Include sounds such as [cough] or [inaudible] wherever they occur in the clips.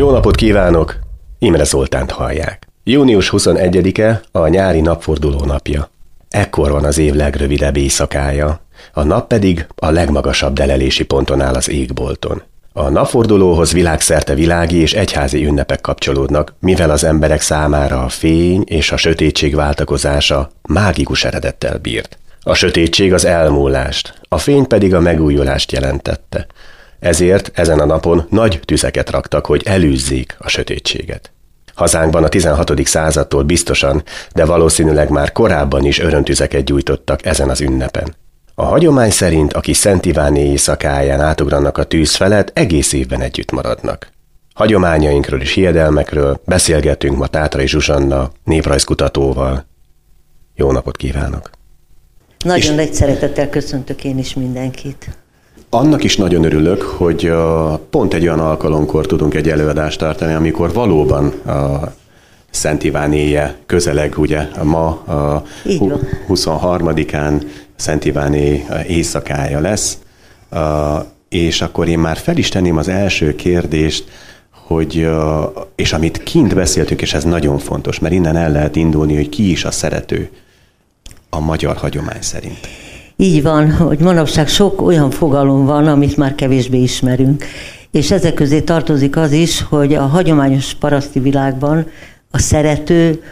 Jó napot kívánok! Imre Zoltánt hallják. Június 21-e a nyári napforduló napja. Ekkor van az év legrövidebb éjszakája, a nap pedig a legmagasabb delelési ponton áll az égbolton. A napfordulóhoz világszerte világi és egyházi ünnepek kapcsolódnak, mivel az emberek számára a fény és a sötétség váltakozása mágikus eredettel bírt. A sötétség az elmúlást, a fény pedig a megújulást jelentette. Ezért ezen a napon nagy tüzeket raktak, hogy elűzzék a sötétséget. Hazánkban a 16. századtól biztosan, de valószínűleg már korábban is örömtüzeket gyújtottak ezen az ünnepen. A hagyomány szerint, aki Szent Iváné éjszakáján átugranak a tűz felett, egész évben együtt maradnak. Hagyományainkról és hiedelmekről beszélgetünk ma Tátrai Zsuzsanna néprajzkutatóval. Jó napot kívánok! Nagyon és... nagy szeretettel köszöntök én is mindenkit. Annak is nagyon örülök, hogy pont egy olyan alkalomkor tudunk egy előadást tartani, amikor valóban a Szent Iván éje közeleg, ugye ma a 23-án Szent Iváné éjszakája lesz, és akkor én már fel is tenném az első kérdést, hogy, és amit kint beszéltünk, és ez nagyon fontos, mert innen el lehet indulni, hogy ki is a szerető a magyar hagyomány szerint. Így van, hogy manapság sok olyan fogalom van, amit már kevésbé ismerünk. És ezek közé tartozik az is, hogy a hagyományos paraszti világban a szerető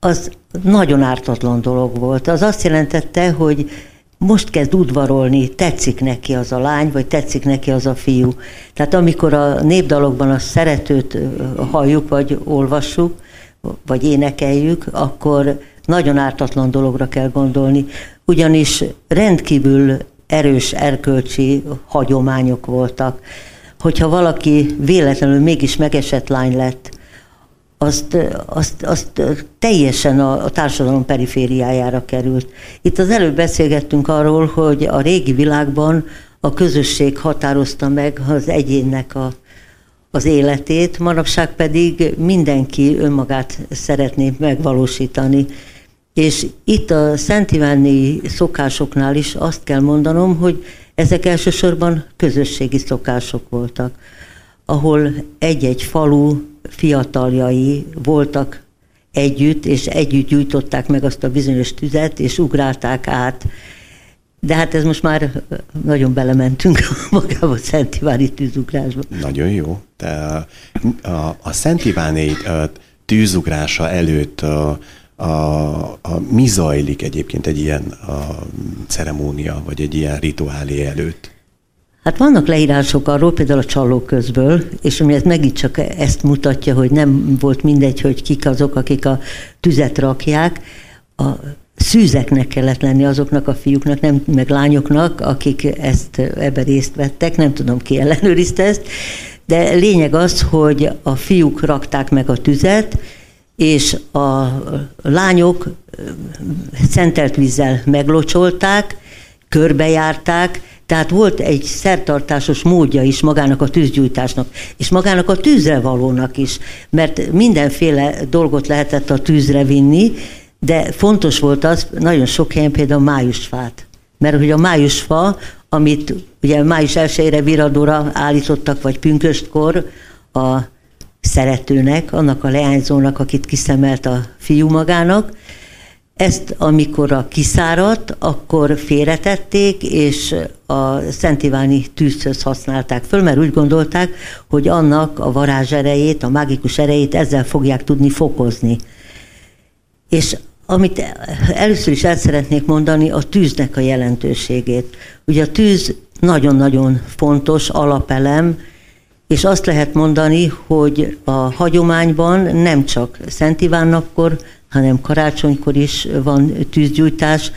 az nagyon ártatlan dolog volt. Az azt jelentette, hogy most kezd udvarolni, tetszik neki az a lány, vagy tetszik neki az a fiú. Tehát amikor a népdalokban a szeretőt halljuk, vagy olvassuk, vagy énekeljük, akkor nagyon ártatlan dologra kell gondolni, ugyanis rendkívül erős erkölcsi hagyományok voltak. Hogyha valaki véletlenül mégis megesett lány lett, azt, azt, azt teljesen a, a társadalom perifériájára került. Itt az előbb beszélgettünk arról, hogy a régi világban a közösség határozta meg az egyénnek a, az életét, manapság pedig mindenki önmagát szeretné megvalósítani. És itt a Szent Iváni szokásoknál is azt kell mondanom, hogy ezek elsősorban közösségi szokások voltak, ahol egy-egy falu fiataljai voltak együtt, és együtt gyújtották meg azt a bizonyos tüzet, és ugrálták át. De hát ez most már nagyon belementünk magába a Szent Iváni tűzugrásba. Nagyon jó. De a, a Szent Iváni tűzugrása előtt a, a, mi zajlik egyébként egy ilyen a, ceremónia, vagy egy ilyen rituálé előtt? Hát vannak leírások arról, például a csalók közből, és ami megint csak ezt mutatja, hogy nem volt mindegy, hogy kik azok, akik a tüzet rakják. A szűzeknek kellett lenni azoknak a fiúknak, nem meg lányoknak, akik ezt ebbe részt vettek, nem tudom ki ellenőrizte ezt, de lényeg az, hogy a fiúk rakták meg a tüzet, és a lányok szentelt vízzel meglocsolták, körbejárták, tehát volt egy szertartásos módja is magának a tűzgyújtásnak, és magának a tűzre valónak is, mert mindenféle dolgot lehetett a tűzre vinni, de fontos volt az, nagyon sok helyen például a májusfát. Mert hogy a májusfa, amit ugye május elsőre viradóra állítottak, vagy pünköstkor a szeretőnek, annak a leányzónak, akit kiszemelt a fiú magának, ezt, amikor a kiszáradt, akkor félretették, és a Szent Iváni tűzhöz használták föl, mert úgy gondolták, hogy annak a varázs erejét, a mágikus erejét ezzel fogják tudni fokozni. És amit először is el szeretnék mondani, a tűznek a jelentőségét. Ugye a tűz nagyon-nagyon fontos alapelem, és azt lehet mondani, hogy a hagyományban nem csak Szent Iván napkor, hanem karácsonykor is van tűzgyújtás.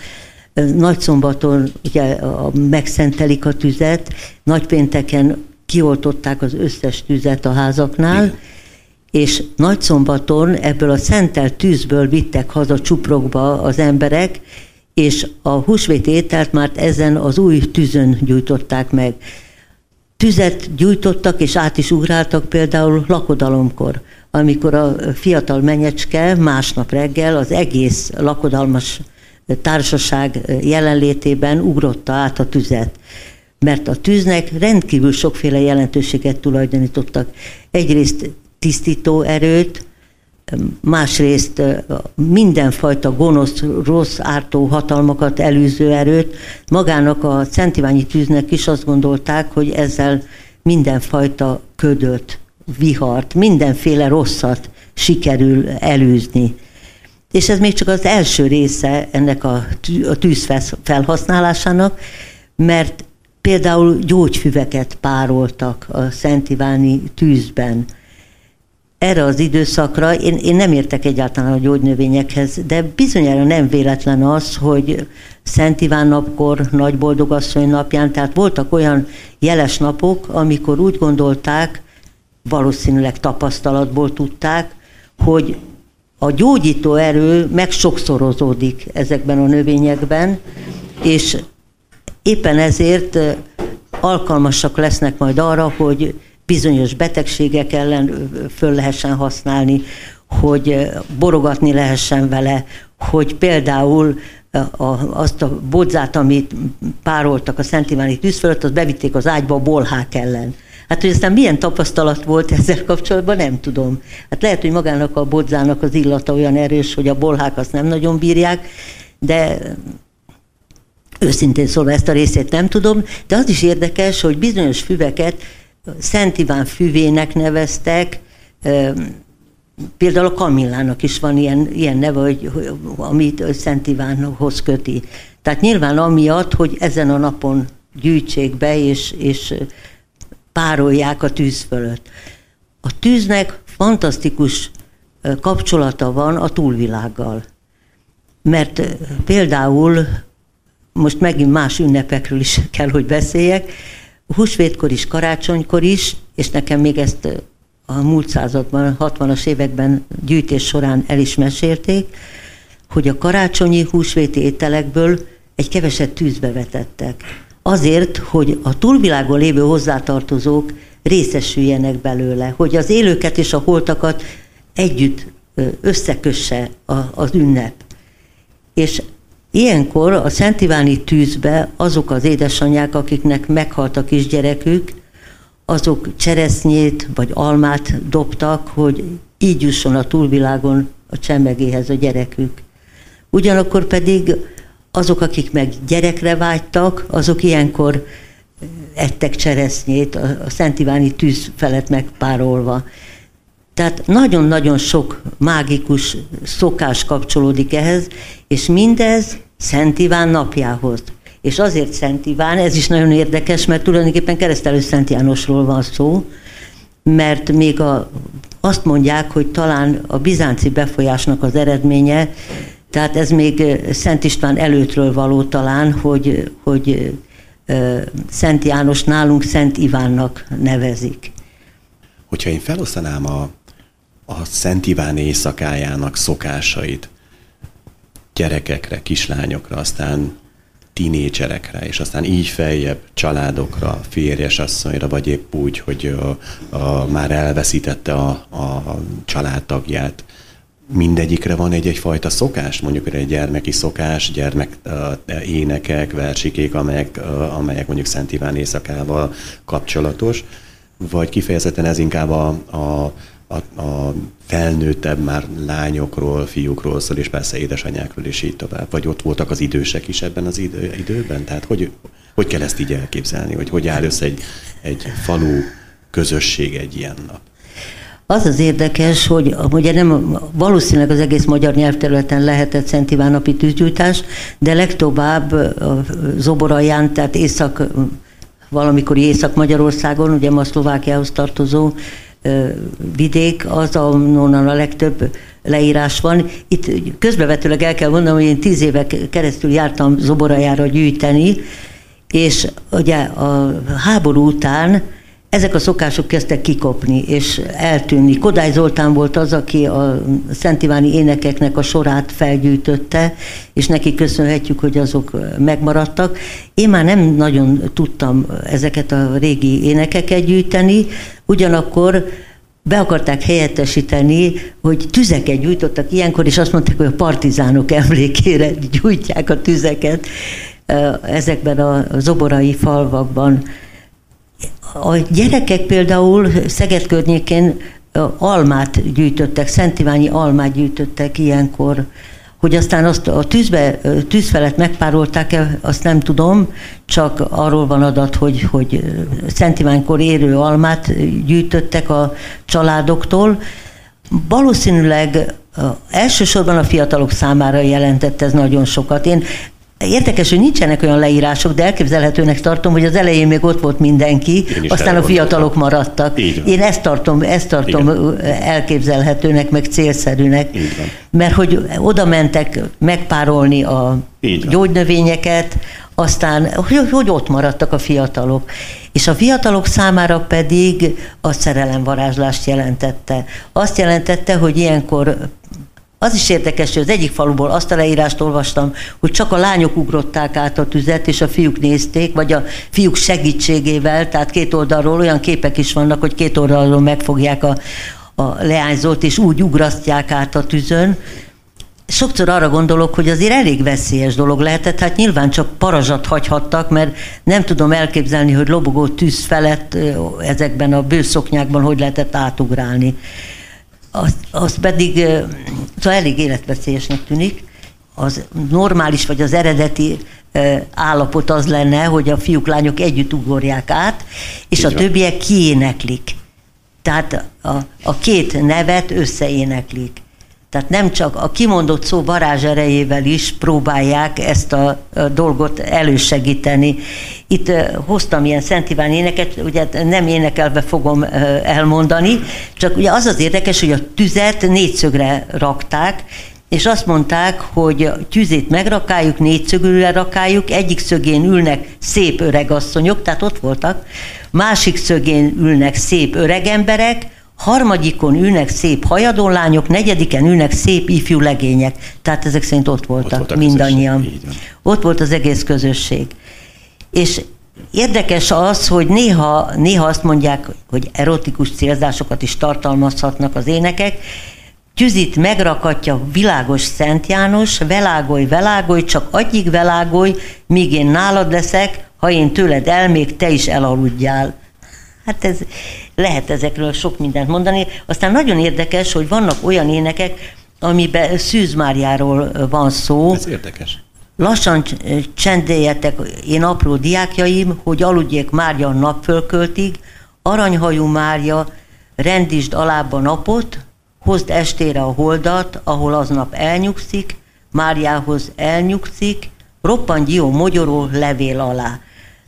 Nagyszombaton ugye megszentelik a tüzet, nagypénteken kioltották az összes tüzet a házaknál, Igen. és nagyszombaton ebből a szentelt tűzből vittek haza csuprokba az emberek, és a húsvét ételt már ezen az új tűzön gyújtották meg. Tüzet gyújtottak és át is ugráltak például lakodalomkor amikor a fiatal menyecske másnap reggel az egész lakodalmas társaság jelenlétében ugrotta át a tüzet. Mert a tűznek rendkívül sokféle jelentőséget tulajdonítottak. Egyrészt tisztító erőt, másrészt mindenfajta gonosz, rossz, ártó hatalmakat előző erőt. Magának a Szentiványi tűznek is azt gondolták, hogy ezzel mindenfajta ködöt, vihart, mindenféle rosszat sikerül előzni. És ez még csak az első része ennek a tűz felhasználásának, mert például gyógyfüveket pároltak a Szent Iváni tűzben. Erre az időszakra én, én nem értek egyáltalán a gyógynövényekhez, de bizonyára nem véletlen az, hogy Szent Iván napkor, Nagy Boldogasszony napján, tehát voltak olyan jeles napok, amikor úgy gondolták, valószínűleg tapasztalatból tudták, hogy a gyógyító erő meg sokszorozódik ezekben a növényekben, és éppen ezért alkalmasak lesznek majd arra, hogy bizonyos betegségek ellen föl lehessen használni, hogy borogatni lehessen vele, hogy például azt a bodzát, amit pároltak a Szent Iváni tűz fölött, azt bevitték az ágyba a bolhák ellen. Hát, hogy aztán milyen tapasztalat volt [laughs] ezzel kapcsolatban, nem tudom. Hát lehet, hogy magának a bodzának az illata olyan erős, hogy a bolhák azt nem nagyon bírják, de őszintén szólva ezt a részét nem tudom, de az is érdekes, hogy bizonyos füveket Szent Iván füvének neveztek, például a Kamillának is van ilyen, ilyen neve, hogy, amit Szent Ivánhoz köti. Tehát nyilván amiatt, hogy ezen a napon gyűjtsék be, és, és párolják a tűz fölött. A tűznek fantasztikus kapcsolata van a túlvilággal. Mert például, most megint más ünnepekről is [laughs] kell, hogy beszéljek, húsvétkor is, karácsonykor is, és nekem még ezt a múlt században, 60-as években gyűjtés során el is mesélték, hogy a karácsonyi húsvéti ételekből egy keveset tűzbe vetettek azért, hogy a túlvilágon lévő hozzátartozók részesüljenek belőle, hogy az élőket és a holtakat együtt összekösse az ünnep. És ilyenkor a Szent Iváni tűzbe azok az édesanyák, akiknek meghalt a kisgyerekük, azok cseresznyét vagy almát dobtak, hogy így jusson a túlvilágon a csemmegéhez a gyerekük. Ugyanakkor pedig azok, akik meg gyerekre vágytak, azok ilyenkor ettek cseresznyét, a Szent Iváni tűz felett megpárolva. Tehát nagyon-nagyon sok mágikus szokás kapcsolódik ehhez, és mindez Szent Iván napjához. És azért Szent Iván, ez is nagyon érdekes, mert tulajdonképpen keresztelő Szent Jánosról van szó, mert még a, azt mondják, hogy talán a bizánci befolyásnak az eredménye tehát ez még Szent István előttről való talán, hogy, hogy Szent János nálunk Szent Ivánnak nevezik. Hogyha én felosztanám a, a Szent Iván éjszakájának szokásait gyerekekre, kislányokra, aztán tinédzserekre, és aztán így feljebb családokra, férjes asszonyra, vagy épp úgy, hogy a, a, már elveszítette a, a családtagját, mindegyikre van egy egyfajta szokás, mondjuk egy gyermeki szokás, gyermek uh, énekek, versikék, amelyek, uh, amelyek mondjuk Szent Iván éjszakával kapcsolatos, vagy kifejezetten ez inkább a, a, a, a felnőttebb már lányokról, fiúkról szól, és persze édesanyákról, és így tovább. Vagy ott voltak az idősek is ebben az idő, időben? Tehát hogy, hogy kell ezt így elképzelni, hogy hogy áll össze egy, egy falu közösség egy ilyen nap? Az az érdekes, hogy ugye nem valószínűleg az egész magyar nyelvterületen lehetett Szent Iván napi tűzgyújtás, de legtovább Zoboraján, tehát észak, valamikor Észak-Magyarországon, ugye ma Szlovákiához tartozó vidék, az, ahonnan a legtöbb leírás van. Itt közbevetőleg el kell mondanom, hogy én tíz évek keresztül jártam Zoborajára gyűjteni, és ugye a háború után ezek a szokások kezdtek kikopni és eltűnni. Kodály Zoltán volt az, aki a Szent Iváni énekeknek a sorát felgyűjtötte, és neki köszönhetjük, hogy azok megmaradtak. Én már nem nagyon tudtam ezeket a régi énekeket gyűjteni, ugyanakkor be akarták helyettesíteni, hogy tüzeket gyújtottak ilyenkor, és azt mondták, hogy a partizánok emlékére gyújtják a tüzeket ezekben a zoborai falvakban a gyerekek például Szeged környékén almát gyűjtöttek, Szentiványi almát gyűjtöttek ilyenkor, hogy aztán azt a tűzbe, tűz felett megpárolták-e, azt nem tudom, csak arról van adat, hogy, hogy Szent Iványkor érő almát gyűjtöttek a családoktól. Valószínűleg elsősorban a fiatalok számára jelentett ez nagyon sokat. Én Érdekes, hogy nincsenek olyan leírások, de elképzelhetőnek tartom, hogy az elején még ott volt mindenki, aztán a fiatalok maradtak. Én ezt tartom, ezt tartom elképzelhetőnek, meg célszerűnek. Mert hogy oda mentek megpárolni a gyógynövényeket, aztán hogy, hogy ott maradtak a fiatalok. És a fiatalok számára pedig a szerelemvarázslást jelentette. Azt jelentette, hogy ilyenkor az is érdekes, hogy az egyik faluból azt a leírást olvastam, hogy csak a lányok ugrották át a tüzet, és a fiúk nézték, vagy a fiúk segítségével, tehát két oldalról olyan képek is vannak, hogy két oldalról megfogják a, a leányzót, és úgy ugrasztják át a tüzön. Sokszor arra gondolok, hogy azért elég veszélyes dolog lehetett, hát nyilván csak parazsat hagyhattak, mert nem tudom elképzelni, hogy lobogó tűz felett ezekben a bőszoknyákban hogy lehetett átugrálni az, az pedig szóval elég életveszélyesnek tűnik. Az normális vagy az eredeti állapot az lenne, hogy a fiúk, lányok együtt ugorják át, és Így a van. többiek kiéneklik. Tehát a, a két nevet összeéneklik. Tehát nem csak a kimondott szó varázs erejével is próbálják ezt a, dolgot elősegíteni. Itt hoztam ilyen Szent Iván éneket, ugye nem énekelve fogom elmondani, csak ugye az az érdekes, hogy a tüzet négyszögre rakták, és azt mondták, hogy a tűzét megrakáljuk, négyszögülre rakáljuk, egyik szögén ülnek szép öregasszonyok, tehát ott voltak, másik szögén ülnek szép öreg emberek, harmadikon ülnek szép hajadonlányok, negyediken ülnek szép ifjú legények. Tehát ezek szerint ott voltak, ott voltak mindannyian. Ott volt az egész közösség. És érdekes az, hogy néha, néha azt mondják, hogy erotikus célzásokat is tartalmazhatnak az énekek, Tüzit megrakatja világos Szent János, velágolj, velágolj, csak adjig velágolj, míg én nálad leszek, ha én tőled elmék, te is elaludjál. Hát ez, lehet ezekről sok mindent mondani. Aztán nagyon érdekes, hogy vannak olyan énekek, amiben Szűz Máriáról van szó. Ez érdekes. Lassan csendéljetek, én apró diákjaim, hogy aludjék Mária napfölköltig, aranyhajú Mária, rendítsd alába napot, hozd estére a holdat, ahol aznap elnyugszik, Máriához elnyugszik, roppant jó mogyoró levél alá.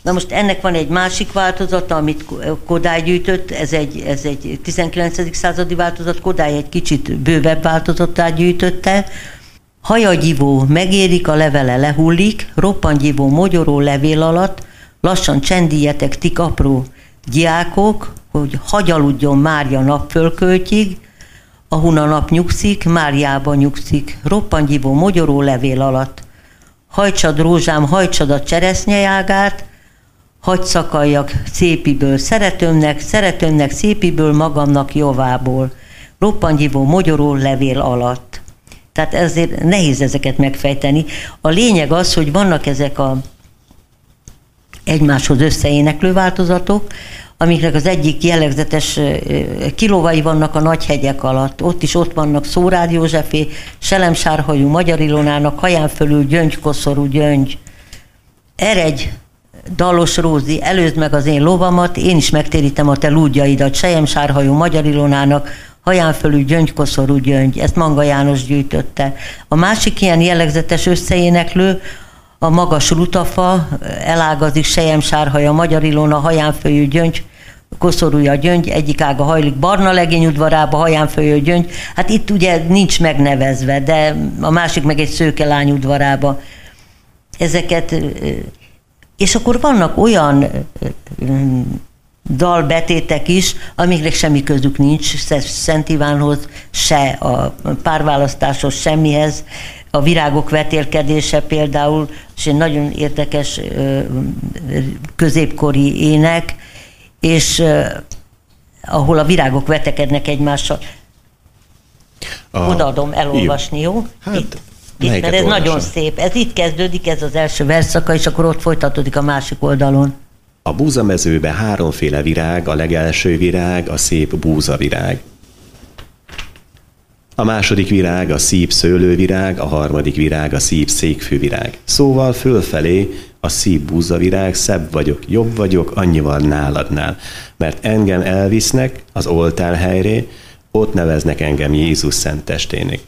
Na most ennek van egy másik változata, amit Kodály gyűjtött, ez egy, ez egy 19. századi változat, Kodály egy kicsit bővebb változatát gyűjtötte. Hajagyivó megérik, a levele lehullik, roppangyivó mogyoró levél alatt, lassan csendíjetek tik apró diákok, hogy hagyaludjon Mária napfölköltjig, ahun a nap nyugszik, Máriában nyugszik, roppangyivó mogyoró levél alatt. Hajtsad rózsám, hajtsad a cseresznyejágát, hagy szakaljak szépiből szeretőmnek, szeretőmnek szépiből, magamnak jovából, roppangyivó mogyoró levél alatt. Tehát ezért nehéz ezeket megfejteni. A lényeg az, hogy vannak ezek a egymáshoz összeéneklő változatok, amiknek az egyik jellegzetes kilóvai vannak a nagy hegyek alatt. Ott is ott vannak Szórád Józsefé, Selemsárhajú Magyar Ilonának, haján fölül gyöngy, koszorú gyöngy. Eregy Dalos Rózi, előzd meg az én lovamat, én is megtérítem a te lúdjaidat, sejem sárhajú Magyar Ilonának, haján fölül gyöngykoszorú gyöngy, ezt Manga János gyűjtötte. A másik ilyen jellegzetes összeéneklő, a magas rutafa, elágazik sejem sárhaja Magyar Ilona, haján fölül gyöngy, koszorúja gyöngy, egyik ága hajlik barna legény udvarába, haján följő gyöngy. Hát itt ugye nincs megnevezve, de a másik meg egy szőke lány udvarába. Ezeket és akkor vannak olyan dalbetétek is, amiknek semmi közük nincs Szent Ivánhoz, se a párválasztáshoz, semmihez. A virágok vetélkedése például, és egy nagyon érdekes középkori ének, és ahol a virágok vetekednek egymással. A... Odaadom elolvasni, jó? Hát, Itt. Itt, mert ez olvasom? nagyon szép. Ez itt kezdődik, ez az első verszaka, és akkor ott folytatódik a másik oldalon. A búzamezőbe háromféle virág, a legelső virág, a szép búzavirág. A második virág a szíp szőlővirág, a harmadik virág a szíp székfűvirág. Szóval fölfelé a szíp búzavirág, szebb vagyok, jobb vagyok, annyival náladnál. Mert engem elvisznek az oltárhelyre, ott neveznek engem Jézus szent testének.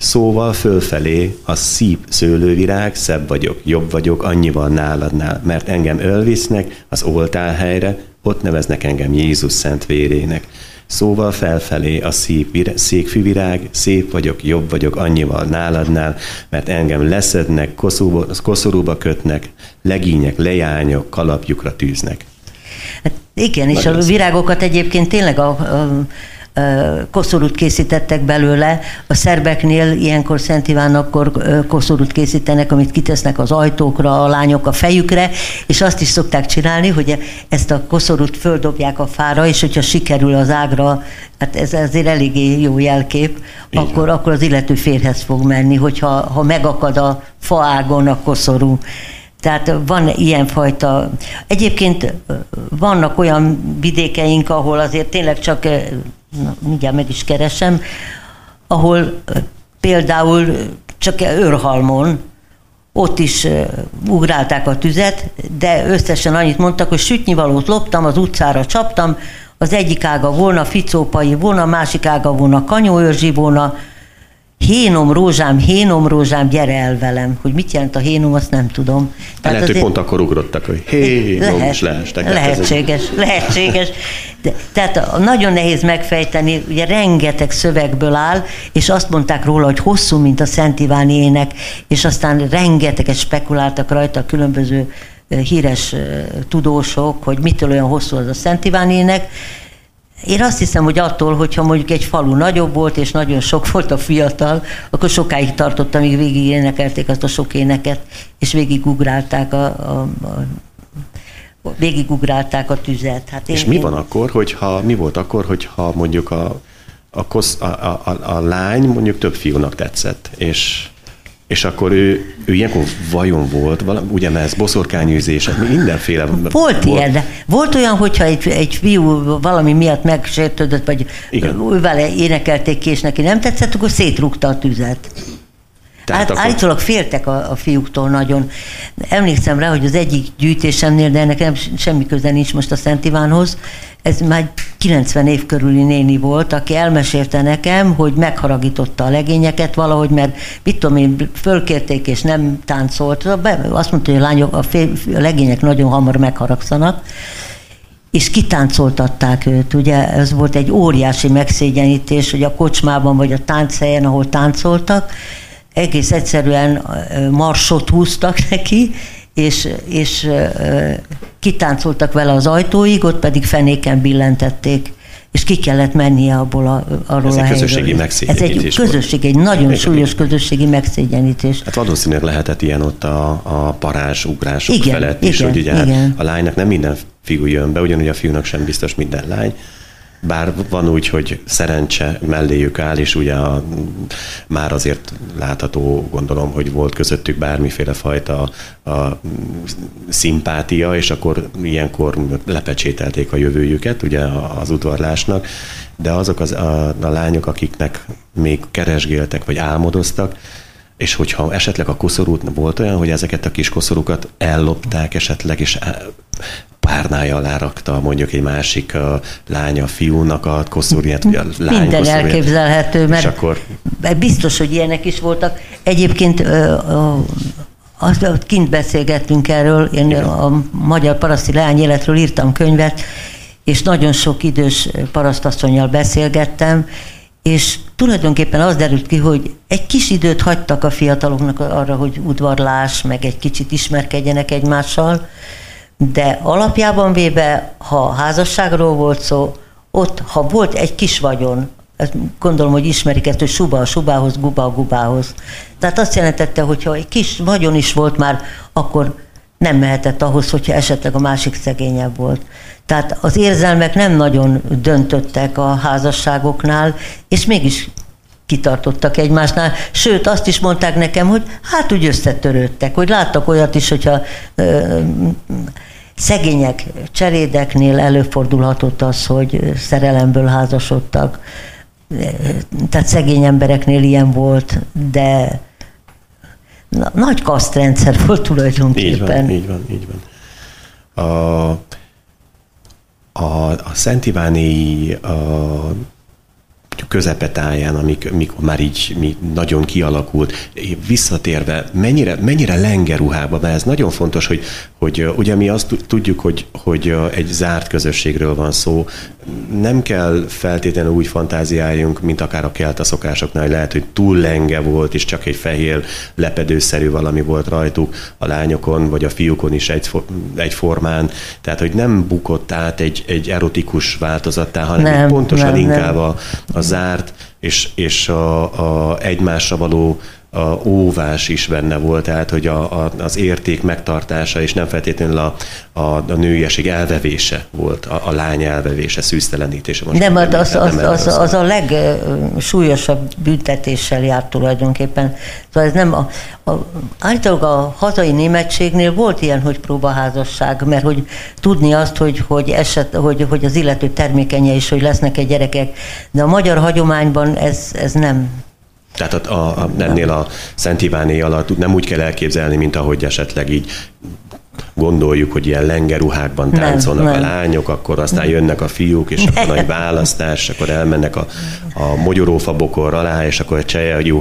Szóval fölfelé a szíp szőlővirág, szebb vagyok, jobb vagyok, annyival náladnál, mert engem ölvisznek az oltárhelyre, ott neveznek engem Jézus szent vérének. Szóval felfelé a szép székfűvirág, szép vagyok, jobb vagyok annyival náladnál, mert engem leszednek, koszúba, koszorúba kötnek, legények, lejányok, kalapjukra tűznek. Hát igen, Nagyon és a virágokat egyébként tényleg a, a koszorút készítettek belőle. A szerbeknél ilyenkor Szent Ivánakkor koszorút készítenek, amit kitesznek az ajtókra, a lányok a fejükre, és azt is szokták csinálni, hogy ezt a koszorút földobják a fára, és hogyha sikerül az ágra, hát ez azért eléggé jó jelkép, akkor, akkor az illető férhez fog menni, hogyha ha megakad a faágon a koszorú. Tehát van ilyenfajta. Egyébként vannak olyan vidékeink, ahol azért tényleg csak na, mindjárt meg is keresem, ahol például csak őrhalmon, ott is ugrálták a tüzet, de összesen annyit mondtak, hogy sütnyivalót loptam, az utcára csaptam, az egyik ága volna ficópai volna, másik ága volna kanyóőrzsi volna, Hénom rózsám, hénom rózsám, gyere el velem. Hogy mit jelent a hénom, azt nem tudom. Tehát lehet, azért... hogy pont akkor ugrottak, hogy hénom, lehet, és leestek. Lehetséges, lehetséges. De, tehát nagyon nehéz megfejteni, ugye rengeteg szövegből áll, és azt mondták róla, hogy hosszú, mint a Szent Iváni ének, és aztán rengeteget spekuláltak rajta a különböző híres tudósok, hogy mitől olyan hosszú az a Szent Iváni ének, én azt hiszem, hogy attól, hogyha mondjuk egy falu nagyobb volt, és nagyon sok volt a fiatal, akkor sokáig tartott, amíg végig énekelték azt a sok éneket, és végigugrálták a, a, a végigugrálták a tüzet. Hát én, és mi én... van akkor, hogyha, mi volt akkor, hogyha mondjuk a, a, kosz, a, a, a lány mondjuk több fiúnak tetszett, és és akkor ő, ő ilyenkor vajon volt, valami, ugye mert ez boszorkányűzés, mindenféle... Volt, volt. ilyen, de volt olyan, hogyha egy, egy fiú valami miatt megsértődött, vagy ő vele énekelték ki, és neki nem tetszett, akkor szétrúgta a tüzet. Tehát hát, akkor... Állítólag féltek a, a fiúktól nagyon. Emlékszem rá, hogy az egyik gyűjtésemnél, de ennek nem, semmi köze nincs most a Szent Ivánhoz, ez már 90 év körüli néni volt, aki elmesélte nekem, hogy megharagította a legényeket valahogy, mert mit tudom én, fölkérték és nem táncolt. Azt mondta, hogy a lányok, a, fél, a legények nagyon hamar megharagszanak, és kitáncoltatták őt. Ugye ez volt egy óriási megszégyenítés, hogy a kocsmában vagy a tánchelyen, ahol táncoltak, egész egyszerűen marsot húztak [laughs] neki, és, és kitáncoltak vele az ajtóig, ott pedig fenéken billentették és ki kellett mennie abból a, arról Ez a egy közösségi megszégyenítés. Ez egy közösség, egy nagyon súlyos közösségi megszégyenítés. Hát valószínűleg lehetett ilyen ott a, a parázs ugrások igen, felett is, igen, hogy ugye igen. a lánynak nem minden fiú jön be, ugyanúgy a fiúnak sem biztos minden lány, bár van úgy, hogy szerencse melléjük áll, és ugye a, már azért látható, gondolom, hogy volt közöttük bármiféle fajta a szimpátia, és akkor ilyenkor lepecsételték a jövőjüket, ugye az udvarlásnak, de azok az, a, a lányok, akiknek még keresgéltek, vagy álmodoztak, és hogyha esetleg a koszorút volt olyan, hogy ezeket a kis koszorúkat ellopták esetleg, és párnája alá rakta mondjuk egy másik a lánya fiúnak a koszorúját, vagy a lány Minden elképzelhető, mert akkor... biztos, hogy ilyenek is voltak. Egyébként azt kint beszélgettünk erről, én a Magyar Paraszti Leányéletről írtam könyvet, és nagyon sok idős parasztasszonyjal beszélgettem, és tulajdonképpen az derült ki, hogy egy kis időt hagytak a fiataloknak arra, hogy udvarlás, meg egy kicsit ismerkedjenek egymással, de alapjában véve, ha házasságról volt szó, ott, ha volt egy kis vagyon, gondolom, hogy ismerik ezt, hogy suba a subához, guba a gubához. Tehát azt jelentette, hogy ha egy kis vagyon is volt már, akkor nem mehetett ahhoz, hogyha esetleg a másik szegényebb volt. Tehát az érzelmek nem nagyon döntöttek a házasságoknál, és mégis kitartottak egymásnál. Sőt, azt is mondták nekem, hogy hát úgy összetörődtek, hogy láttak olyat is, hogyha ö, szegények cserédeknél előfordulhatott az, hogy szerelemből házasodtak. tehát szegény embereknél ilyen volt, de na, nagy kasztrendszer volt tulajdonképpen. Így van, így van, így van. A, a, a Szent Iváni a közepetáján, amik, amik már így mi nagyon kialakult, visszatérve, mennyire, mennyire lengeruhában, mert ez nagyon fontos, hogy, hogy ugye mi azt tudjuk, hogy, hogy egy zárt közösségről van szó, nem kell feltétlenül úgy fantáziáljunk, mint akár a kelta szokásoknál, hogy lehet, hogy túl lenge volt, és csak egy fehér lepedőszerű valami volt rajtuk a lányokon, vagy a fiúkon is egy, egyformán. Tehát, hogy nem bukott át egy, egy erotikus változattá, hanem nem, pontosan nem, inkább nem. A, a zárt és, és a, a egymásra való a óvás is benne volt, tehát hogy a, a, az érték megtartása, és nem feltétlenül a, a, a nőiesség elvevése volt, a, a lány elvevése, szűztelenítése. Most nem, az, az, az, az, az a legsúlyosabb büntetéssel járt tulajdonképpen. Szóval ez nem a, a, általában a hazai németségnél volt ilyen, hogy próbaházasság, mert hogy tudni azt, hogy, hogy, eset, hogy, hogy az illető termékenye is, hogy lesznek egy gyerekek, de a magyar hagyományban ez, ez nem tehát a, a, ennél a Szent Iváné alatt nem úgy kell elképzelni, mint ahogy esetleg így gondoljuk, hogy ilyen lengeruhákban táncolnak nem, nem. a lányok, akkor aztán jönnek a fiúk, és akkor nagy választás, akkor elmennek a, a mogyorófa bokor alá, és akkor a cseje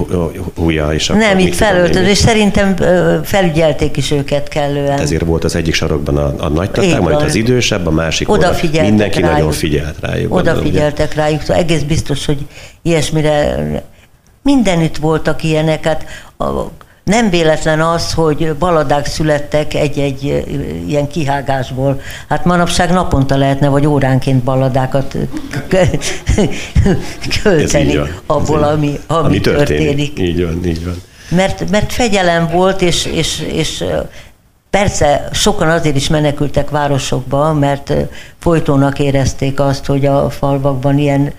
húja, és akkor Nem, itt felöltöz, és szerintem felügyelték is őket kellően. Ezért volt az egyik sarokban a, a nagy tatár, majd az idősebb, a másik Oda mindenki rájuk. nagyon figyelt rájuk. Odafigyeltek rájuk, szóval egész biztos, hogy ilyesmire Mindenütt voltak ilyenek, hát a, nem véletlen az, hogy baladák születtek egy-egy ilyen kihágásból. Hát manapság naponta lehetne, vagy óránként baladákat költeni abból, ami, ami, ami történik. történik. Így van, így van. Mert, mert fegyelem volt, és, és, és Persze sokan azért is menekültek városokba, mert folytónak érezték azt, hogy a falvakban ilyen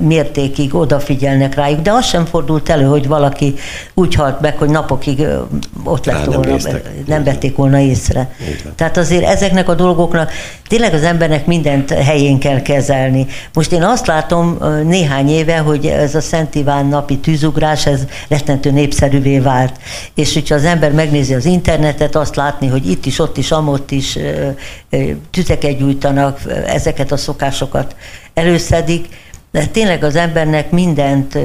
mértékig odafigyelnek rájuk, de az sem fordult elő, hogy valaki úgy halt meg, hogy napokig ott lett volna, nem, néztek. nem vették volna észre. Tehát azért ezeknek a dolgoknak tényleg az embernek mindent helyén kell kezelni. Most én azt látom néhány éve, hogy ez a Szent Iván napi tűzugrás, ez rettentő népszerűvé vált. És hogyha az ember megnézi az internetet, azt látni, hogy itt is, ott is, amott is tüzeket gyújtanak, ezeket a szokásokat előszedik, de tényleg az embernek mindent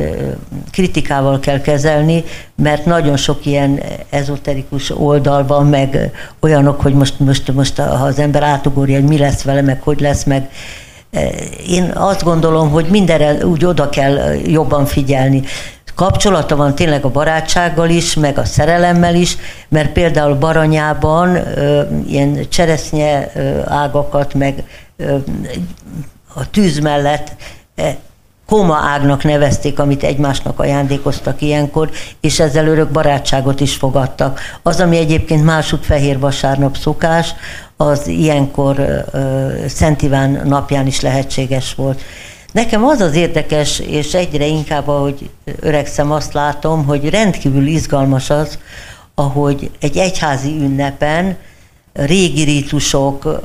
kritikával kell kezelni, mert nagyon sok ilyen ezoterikus oldal van, meg olyanok, hogy most, most, most ha az ember átugorja, hogy mi lesz vele, meg hogy lesz, meg én azt gondolom, hogy mindenre úgy oda kell jobban figyelni. Kapcsolata van tényleg a barátsággal is, meg a szerelemmel is, mert például Baranyában ilyen cseresznye ágakat, meg a tűz mellett koma ágnak nevezték, amit egymásnak ajándékoztak ilyenkor, és ezzel örök barátságot is fogadtak. Az, ami egyébként másút fehér vasárnap szokás, az ilyenkor uh, Szent Iván napján is lehetséges volt. Nekem az az érdekes, és egyre inkább, ahogy öregszem, azt látom, hogy rendkívül izgalmas az, ahogy egy egyházi ünnepen régi rítusok,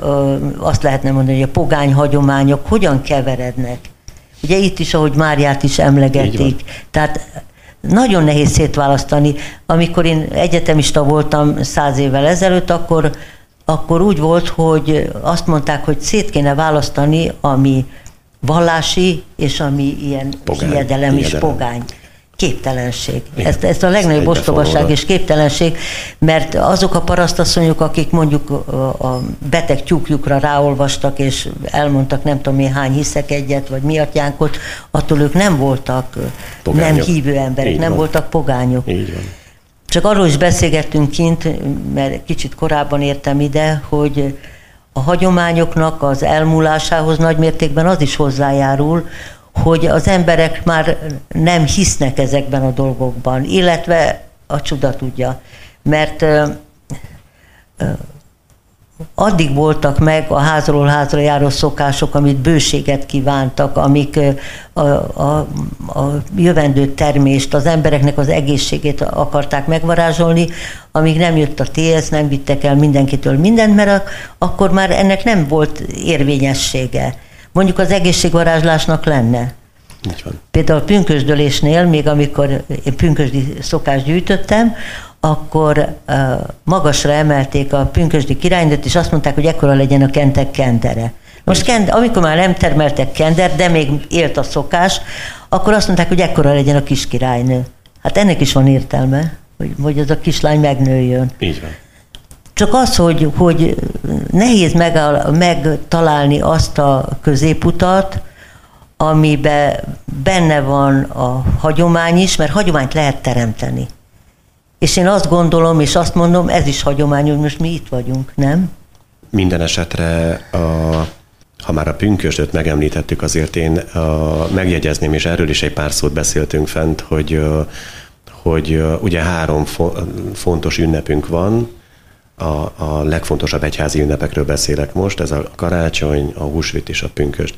azt lehetne mondani, hogy a pogány hagyományok hogyan keverednek Ugye itt is, ahogy Máriát is emlegetik. Tehát nagyon nehéz szétválasztani. Amikor én egyetemista voltam száz évvel ezelőtt, akkor, akkor úgy volt, hogy azt mondták, hogy szét kéne választani, ami vallási, és ami ilyen pogány, hiedelem és pogány képtelenség. Ez, ez a legnagyobb ostobaság és képtelenség, mert azok a parasztasszonyok, akik mondjuk a beteg tyúkjukra ráolvastak, és elmondtak nem tudom én hány hiszek egyet, vagy mi atyánkot, attól ők nem voltak pogányok. nem hívő emberek, Így nem van. voltak pogányok. Így van. Csak arról is beszélgettünk kint, mert kicsit korábban értem ide, hogy a hagyományoknak az elmúlásához nagy mértékben az is hozzájárul, hogy az emberek már nem hisznek ezekben a dolgokban, illetve a csuda tudja, mert addig voltak meg a házról házra járó szokások, amit bőséget kívántak, amik a, a, a jövendő termést, az embereknek az egészségét akarták megvarázsolni, amíg nem jött a TS, nem vittek el mindenkitől mindent, mert akkor már ennek nem volt érvényessége mondjuk az egészségvarázslásnak lenne. Így van. Például a pünkösdölésnél, még amikor én pünkösdi szokást gyűjtöttem, akkor uh, magasra emelték a pünkösdi királynőt, és azt mondták, hogy ekkora legyen a kentek kendere. Most kend, amikor már nem termeltek kender, de még élt a szokás, akkor azt mondták, hogy ekkora legyen a kis királynő. Hát ennek is van értelme, hogy, hogy az a kislány megnőjön. Így van. Csak az, hogy, hogy nehéz megáll, megtalálni azt a középutat, amiben benne van a hagyomány is, mert hagyományt lehet teremteni. És én azt gondolom, és azt mondom, ez is hagyomány, hogy most mi itt vagyunk, nem? Minden esetre, a, ha már a pünkösdöt megemlítettük, azért én a, megjegyezném, és erről is egy pár szót beszéltünk fent, hogy, hogy ugye három fontos ünnepünk van, a, a legfontosabb egyházi ünnepekről beszélek most, ez a karácsony, a húsvét és a pünkösd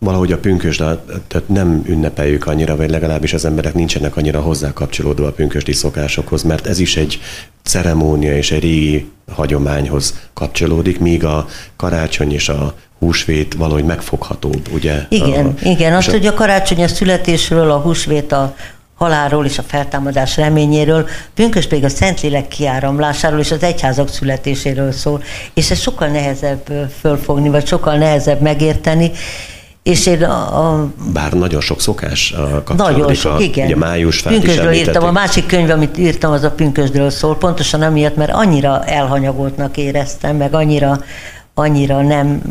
valahogy a pünkösdet nem ünnepeljük annyira, vagy legalábbis az emberek nincsenek annyira hozzá kapcsolódva a pünkösdi szokásokhoz, mert ez is egy ceremónia és egy régi hagyományhoz kapcsolódik, míg a karácsony és a húsvét valahogy megfoghatóbb, ugye? Igen, a, igen. Azt, a... hogy a karácsony a születésről, a húsvét a halálról és a feltámadás reményéről, pünkös pedig a Szentlélek kiáramlásáról és az egyházak születéséről szól, és ez sokkal nehezebb fölfogni, vagy sokkal nehezebb megérteni, és én a, a Bár nagyon sok szokás kapcsolódik Nagyon sok, a, igen. Ugye május Pünkösdről írtam, a másik könyv, amit írtam, az a pünkösdről szól, pontosan amiatt, mert annyira elhanyagoltnak éreztem, meg annyira annyira nem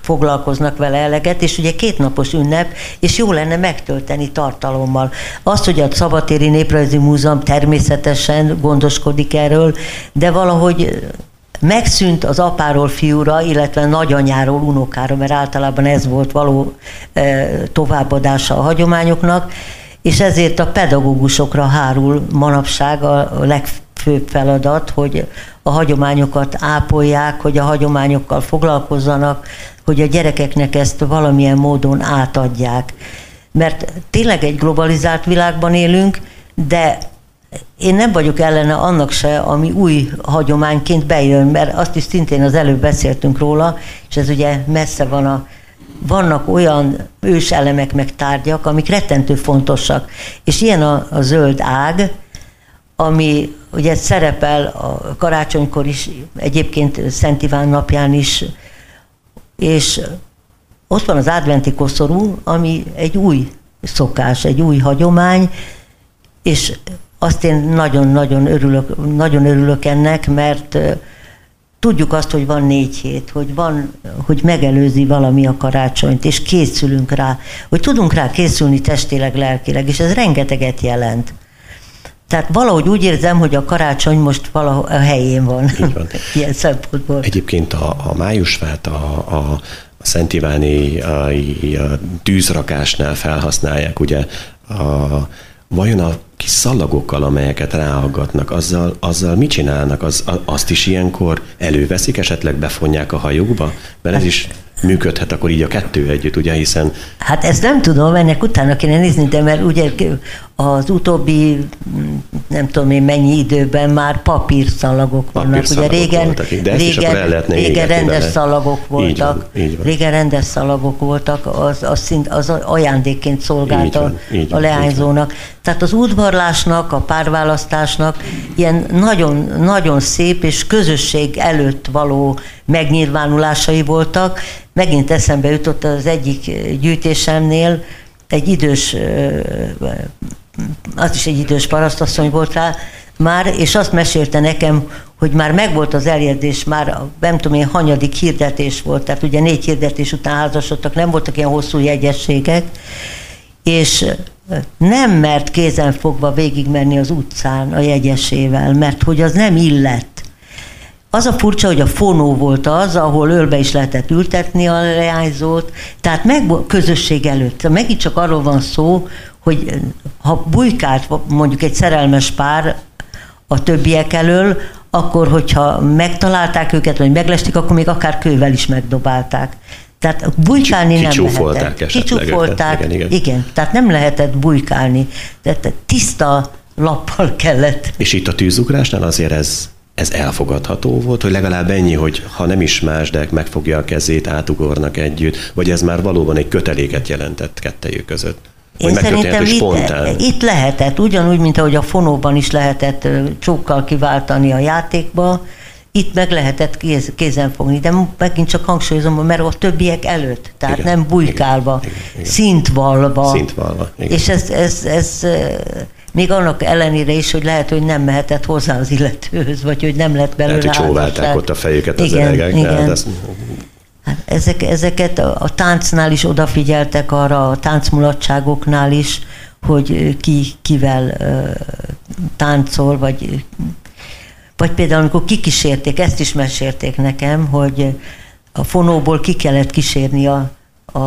foglalkoznak vele eleget, és ugye kétnapos ünnep, és jó lenne megtölteni tartalommal. Azt, hogy a Szabatéri Néprajzi Múzeum természetesen gondoskodik erről, de valahogy megszűnt az apáról fiúra, illetve nagyanyáról unokára, mert általában ez volt való továbbadása a hagyományoknak, és ezért a pedagógusokra hárul manapság a legfőbb feladat, hogy a hagyományokat ápolják, hogy a hagyományokkal foglalkozzanak, hogy a gyerekeknek ezt valamilyen módon átadják. Mert tényleg egy globalizált világban élünk, de én nem vagyok ellene annak se, ami új hagyományként bejön, mert azt is szintén az előbb beszéltünk róla, és ez ugye messze van a vannak olyan őselemek meg tárgyak, amik rettentő fontosak. És ilyen a, a zöld ág, ami ugye szerepel a karácsonykor is, egyébként Szent Iván napján is, és ott van az adventi koszorú, ami egy új szokás, egy új hagyomány, és azt én nagyon-nagyon örülök, nagyon örülök ennek, mert tudjuk azt, hogy van négy hét, hogy, van, hogy megelőzi valami a karácsonyt, és készülünk rá, hogy tudunk rá készülni testileg, lelkileg, és ez rengeteget jelent. Tehát valahogy úgy érzem, hogy a karácsony most valahol a helyén van. Így van. [laughs] Ilyen szempontból. Egyébként a, a májusfát a, a, a Szent Iváni a, a tűzrakásnál felhasználják, ugye a, vajon a kis szalagokkal, amelyeket ráaggatnak, azzal, azzal mit csinálnak? Az, azt is ilyenkor előveszik, esetleg befonják a hajókba? Mert ez is működhet akkor így a kettő együtt, ugye, hiszen... Hát ezt nem tudom, ennek utána kéne nézni, de mert ugye az utóbbi nem tudom én mennyi időben már papírszalagok vannak. Papírszalagok ugye régen, voltak, de ezt régen, is el régen rendes vele. szalagok voltak. Így van, így van. Régen rendes szalagok voltak, az, az, szint, az ajándékként szolgált így van, így a leányzónak. Tehát az udvarlásnak, a párválasztásnak ilyen nagyon, nagyon szép és közösség előtt való megnyilvánulásai voltak. Megint eszembe jutott az egyik gyűjtésemnél, egy idős az is egy idős parasztasszony volt rá már, és azt mesélte nekem, hogy már megvolt az eljegyzés, már nem tudom én, hanyadik hirdetés volt, tehát ugye négy hirdetés után házasodtak, nem voltak ilyen hosszú jegyességek, és nem mert kézen fogva végigmenni az utcán a jegyesével, mert hogy az nem illett. Az a furcsa, hogy a fonó volt az, ahol ölbe is lehetett ültetni a leányzót, tehát meg közösség előtt. Megint csak arról van szó, hogy ha bujkált mondjuk egy szerelmes pár a többiek elől, akkor, hogyha megtalálták őket, vagy meglestik, akkor még akár kővel is megdobálták. Tehát bujkálni nem lehetett. Kicsúfolták, igen, igen. igen, tehát nem lehetett bujkálni. Tehát tiszta lappal kellett. És itt a tűzugrásnál azért ez ez elfogadható volt, hogy legalább ennyi, hogy ha nem is más, de megfogja a kezét, átugornak együtt, vagy ez már valóban egy köteléket jelentett kettejük között? Én szerintem itt, itt lehetett, ugyanúgy, mint ahogy a fonóban is lehetett csókkal kiváltani a játékba, itt meg lehetett kéz, kézen fogni, de megint csak hangsúlyozom, mert a többiek előtt, tehát igen, nem bujkálva, igen, igen, igen. szintvalva. Szintvalva, igen. És ez, ez, ez, még annak ellenére is, hogy lehet, hogy nem mehetett hozzá az illetőhöz, vagy hogy nem lett belőle Lehet, hogy csóválták ott a fejüket az igen, öregek. Igen. Ez... Hát ezek, ezeket a, a táncnál is odafigyeltek arra, a táncmulatságoknál is, hogy ki kivel uh, táncol, vagy, vagy például amikor kikísérték, ezt is mesélték nekem, hogy a fonóból ki kellett kísérni a, a,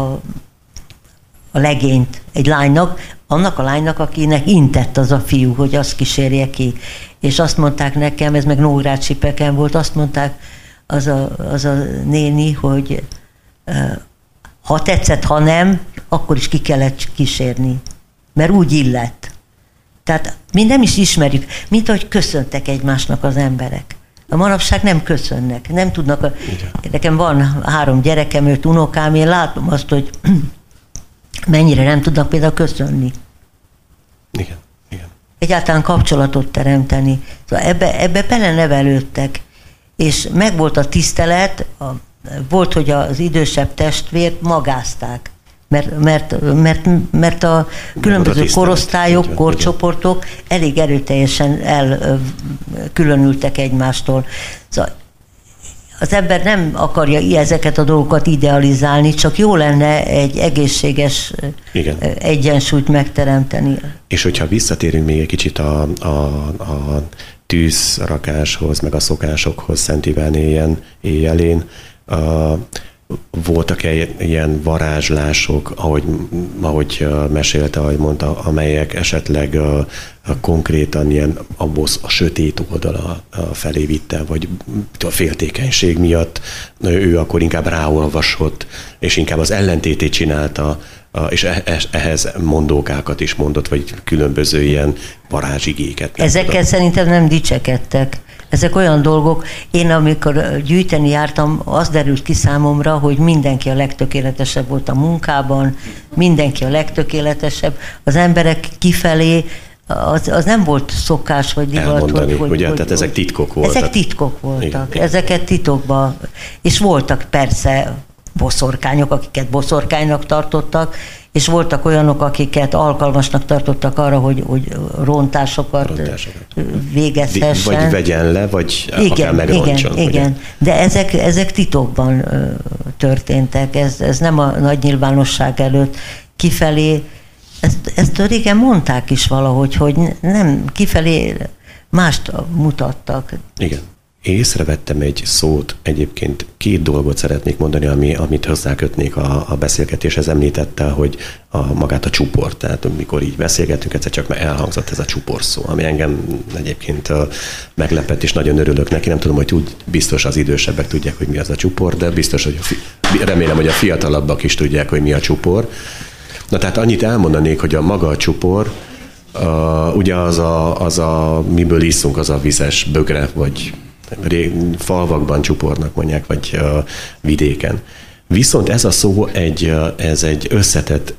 a legényt egy lánynak, annak a lánynak, akinek intett az a fiú, hogy azt kísérje ki. És azt mondták nekem, ez meg Nógrád Sipeken volt, azt mondták az a, az a néni, hogy ha tetszett, ha nem, akkor is ki kellett kísérni. Mert úgy illett. Tehát mi nem is ismerjük, mint ahogy köszöntek egymásnak az emberek. A manapság nem köszönnek, nem tudnak. A... Nekem van három gyerekem, öt unokám, én látom azt, hogy mennyire nem tudnak például köszönni. Igen, igen. Egyáltalán kapcsolatot teremteni. Szóval ebbe, ebbe belenevelődtek, és megvolt a tisztelet, a, volt, hogy az idősebb testvért magázták. Mert, mert, mert, mert a különböző a korosztályok, korcsoportok elég erőteljesen elkülönültek egymástól. Szóval az ember nem akarja ezeket a dolgokat idealizálni, csak jó lenne egy egészséges Igen. egyensúlyt megteremteni. És hogyha visszatérünk még egy kicsit a, a, a tűzrakáshoz, meg a szokásokhoz Szent Iván éjjel, éjjelén, a, voltak -e ilyen varázslások, ahogy, ahogy mesélte, ahogy mondta, amelyek esetleg konkrétan ilyen abból a sötét oldala felé vitte, vagy a féltékenység miatt ő akkor inkább ráolvasott, és inkább az ellentétét csinálta, és e, e, ehhez mondókákat is mondott, vagy különböző ilyen varázsigéket. Ezekkel tudom. szerintem nem dicsekedtek. Ezek olyan dolgok, én amikor gyűjteni jártam, az derült ki számomra, hogy mindenki a legtökéletesebb volt a munkában, mindenki a legtökéletesebb. Az emberek kifelé az, az nem volt szokás, vagy divat. Elmondani, hogy, ugye, hogy, tehát ezek titkok voltak. Ezek titkok voltak, Igen. ezeket titokba, és voltak persze boszorkányok, akiket boszorkánynak tartottak, és voltak olyanok, akiket alkalmasnak tartottak arra, hogy, hogy rontásokat, rontásokat. végezhessen. Vagy vegyen le, vagy igen, akár megroncson. Igen, igen. De ezek, ezek titokban történtek, ez, ez nem a nagy nyilvánosság előtt kifelé, ezt, ezt régen mondták is valahogy, hogy nem kifelé mást mutattak. Igen észrevettem egy szót, egyébként két dolgot szeretnék mondani, ami, amit hozzákötnék a, a beszélgetéshez. Említette, hogy a, magát a csuport, tehát amikor így beszélgetünk, egyszer csak elhangzott ez a csupor szó, ami engem egyébként meglepett, és nagyon örülök neki. Nem tudom, hogy úgy biztos az idősebbek tudják, hogy mi az a csupor, de biztos, hogy fi, remélem, hogy a fiatalabbak is tudják, hogy mi a csupor. Na tehát annyit elmondanék, hogy a maga a csupor, Uh, ugye az a, az a, miből iszunk, az a vizes bögre, vagy falvakban csupornak mondják, vagy uh, vidéken. Viszont ez a szó egy, ez egy összetett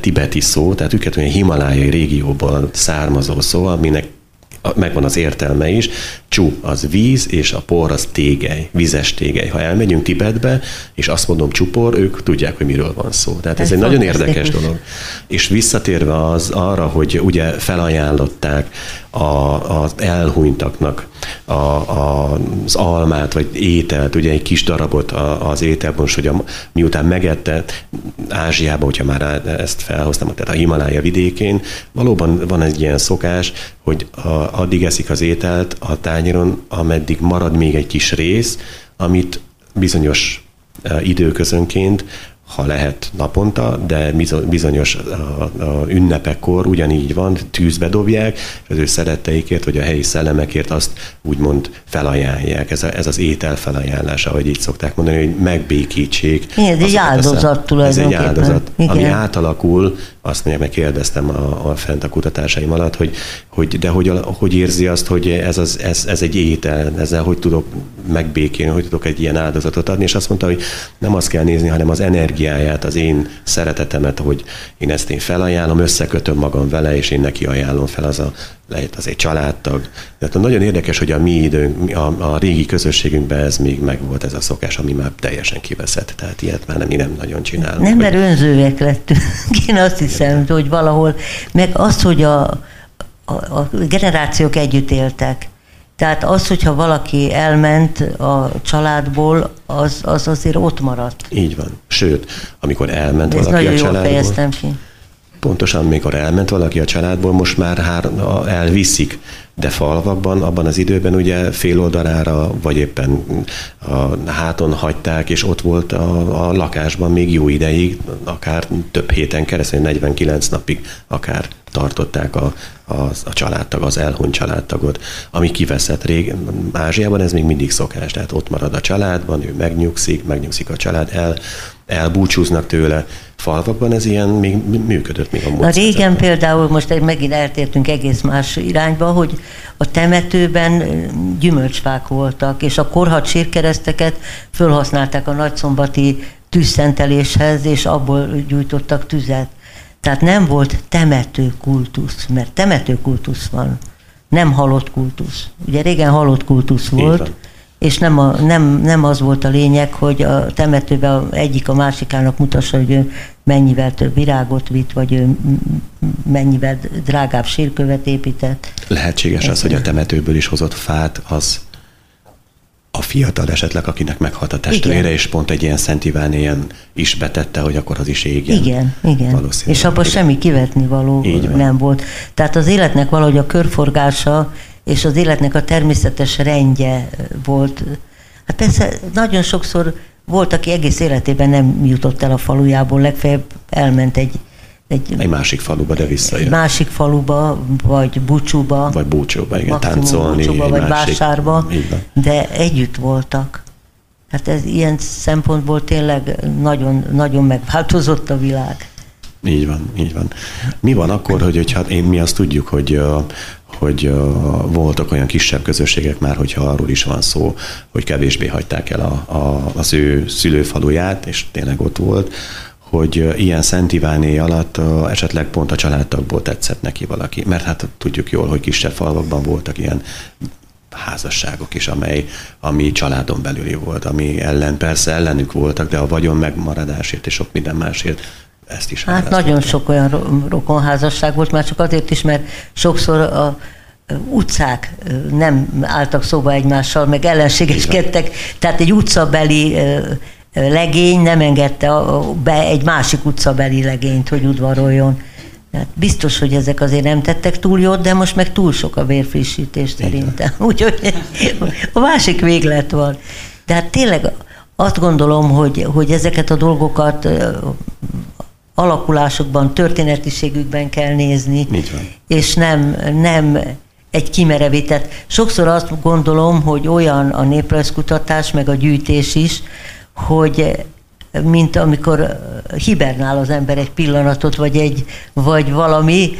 tibeti szó, tehát őket olyan himalájai régióból származó szó, aminek megvan az értelme is. Csú az víz, és a por az tégely, vizes tégely. Ha elmegyünk Tibetbe, és azt mondom csupor, ők tudják, hogy miről van szó. Tehát ez, ez egy nagyon érdekes dolog. És visszatérve az arra, hogy ugye felajánlották a, az elhunytaknak a, a, az almát, vagy ételt, ugye egy kis darabot az ételből, hogy a, miután megette Ázsiában, hogyha már ezt felhoztam, tehát a Himalája vidékén, valóban van egy ilyen szokás, hogy a, addig eszik az ételt a tányéron, ameddig marad még egy kis rész, amit bizonyos e, időközönként ha lehet naponta, de bizonyos ünnepekkor ugyanígy van, tűzbe dobják, és az ő szeretteikért, vagy a helyi szellemekért azt úgymond felajánlják. Ez, a, ez az étel felajánlása, ahogy így szokták mondani, hogy megbékítsék. Igen, ez egy áldozat tulajdonképpen. Ez egy áldozat, Igen. ami átalakul azt mondják, meg kérdeztem a, a fent a kutatásaim alatt, hogy, hogy de hogy, hogy érzi azt, hogy ez, az, ez, ez egy étel, ezzel hogy tudok megbékélni, hogy tudok egy ilyen áldozatot adni, és azt mondta, hogy nem azt kell nézni, hanem az energiáját, az én szeretetemet, hogy én ezt én felajánlom, összekötöm magam vele, és én neki ajánlom fel, az a, lehet az egy családtag. Tehát nagyon érdekes, hogy a mi időnk, a, a régi közösségünkben ez még megvolt ez a szokás, ami már teljesen kiveszett. Tehát ilyet már nem, mi nem nagyon csinálunk. Nem, mert önzőek lettünk. [laughs] Én azt hiszem, hogy valahol, meg az, hogy a, a, a generációk együtt éltek. Tehát az, hogyha valaki elment a családból, az, az azért ott maradt. Így van. Sőt, amikor elment Ez valaki a családból... Jól fejeztem ki. Pontosan, amikor elment valaki a családból, most már hár, elviszik, de falvakban, abban az időben ugye fél oldalára, vagy éppen a háton hagyták, és ott volt a, a lakásban még jó ideig, akár több héten keresztül, 49 napig akár tartották a, a, a családtag, az elhunyt családtagot, ami kiveszett rég. Ázsiában ez még mindig szokás, tehát ott marad a családban, ő megnyugszik, megnyugszik a család, el, elbúcsúznak tőle. Falvakban ez ilyen még működött még a múlt A régen például, most megint eltértünk egész más irányba, hogy a temetőben gyümölcsfák voltak, és a korhat sírkereszteket fölhasználták a nagyszombati tűzszenteléshez, és abból gyújtottak tüzet. Tehát nem volt temető kultusz, mert temető kultusz van, nem halott kultusz. Ugye régen halott kultusz volt, és nem, a, nem, nem az volt a lényeg, hogy a temetőben egyik a másikának mutassa, hogy ő mennyivel több virágot vitt, vagy ő mennyivel drágább sírkövet épített. Lehetséges az, hogy a temetőből is hozott fát, az a fiatal esetleg, akinek meghalt a testvére, igen. és pont egy ilyen Szent Iván ilyen is betette, hogy akkor az is égjen. Igen, igen. És abban semmi kivetni való nem volt. Tehát az életnek valahogy a körforgása és az életnek a természetes rendje volt. Hát persze nagyon sokszor volt, aki egész életében nem jutott el a falujából, legfeljebb elment egy egy, egy másik faluba, de visszajön. Egy másik faluba, vagy búcsúba. Vagy búcsúba, igen, táncolni. Búcsúba, vagy másik, vásárba, de együtt voltak. Hát ez ilyen szempontból tényleg nagyon, nagyon megváltozott a világ. Így van, így van. Mi van akkor, hogy, hogyha én, mi azt tudjuk, hogy hogy uh, voltak olyan kisebb közösségek már, hogyha arról is van szó, hogy kevésbé hagyták el a, a, az ő szülőfaluját, és tényleg ott volt, hogy ilyen Szent Iváné alatt esetleg pont a családtagból tetszett neki valaki. Mert hát tudjuk jól, hogy kisebb falvakban voltak ilyen házasságok is, amely, ami családon belüli volt, ami ellen persze ellenük voltak, de a vagyon megmaradásért és sok minden másért ezt is Hát nagyon sok olyan rokonházasság volt, már csak azért is, mert sokszor a utcák nem álltak szóba egymással, meg ellenségeskedtek, tehát egy utcabeli legény nem engedte be egy másik utcabeli legényt, hogy udvaroljon. Hát biztos, hogy ezek azért nem tettek túl jót, de most meg túl sok a vérfrissítés szerintem. [laughs] Úgyhogy a másik véglet van. De hát tényleg azt gondolom, hogy, hogy ezeket a dolgokat alakulásukban, történetiségükben kell nézni, és nem, nem egy kimerevített. Sokszor azt gondolom, hogy olyan a néprajzkutatás, meg a gyűjtés is, hogy mint amikor hibernál az ember egy pillanatot, vagy, egy, vagy valami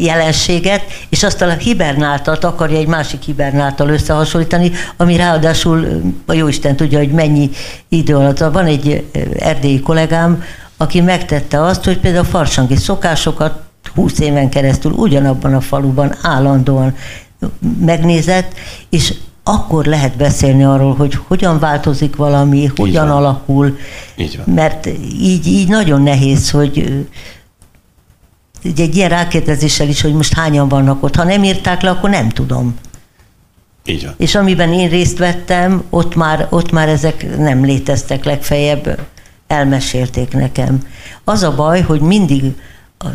jelenséget, és azt a hibernáltat akarja egy másik hibernáltal összehasonlítani, ami ráadásul a Jóisten tudja, hogy mennyi idő alatt. Van egy erdélyi kollégám, aki megtette azt, hogy például a farsangi szokásokat 20 éven keresztül ugyanabban a faluban állandóan megnézett, és akkor lehet beszélni arról, hogy hogyan változik valami, így hogyan van. alakul, így van. mert így, így nagyon nehéz, hogy egy ilyen rákérdezéssel is, hogy most hányan vannak ott. Ha nem írták le, akkor nem tudom. Így van. És amiben én részt vettem, ott már, ott már ezek nem léteztek legfeljebb elmesélték nekem. Az a baj, hogy mindig,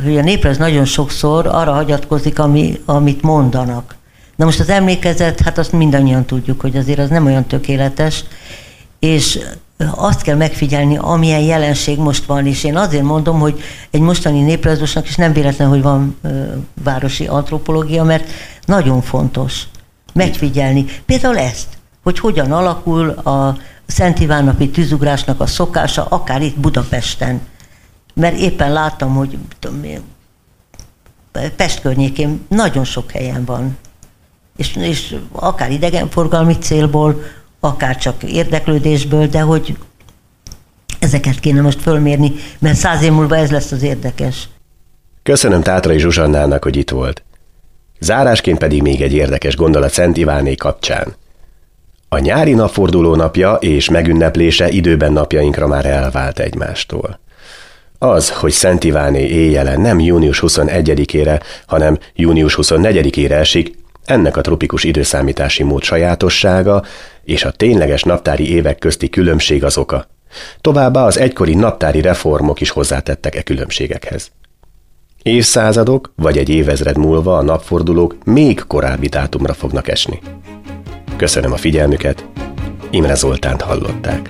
hogy a néprez nagyon sokszor arra hagyatkozik, ami, amit mondanak. Na most az emlékezet, hát azt mindannyian tudjuk, hogy azért az nem olyan tökéletes, és azt kell megfigyelni, amilyen jelenség most van, és én azért mondom, hogy egy mostani néprajzosnak is nem véletlen, hogy van ö, városi antropológia, mert nagyon fontos megfigyelni. Például ezt, hogy hogyan alakul a Szent Ivánnapi tűzugrásnak a szokása, akár itt Budapesten. mert éppen láttam, hogy tudom, Pest környékén nagyon sok helyen van. És, és akár idegenforgalmi célból, akár csak érdeklődésből, de hogy ezeket kéne most fölmérni, mert száz év múlva ez lesz az érdekes. Köszönöm Tátrai Zsuzsannának, hogy itt volt. Zárásként pedig még egy érdekes gondolat Szent Iváné kapcsán. A nyári napforduló napja és megünneplése időben napjainkra már elvált egymástól. Az, hogy Szent Iváné éjjele nem június 21-ére, hanem június 24-ére esik, ennek a tropikus időszámítási mód sajátossága és a tényleges naptári évek közti különbség az oka. Továbbá az egykori naptári reformok is hozzátettek e különbségekhez. Évszázadok vagy egy évezred múlva a napfordulók még korábbi dátumra fognak esni. Köszönöm a figyelmüket, Imre Zoltánt hallották.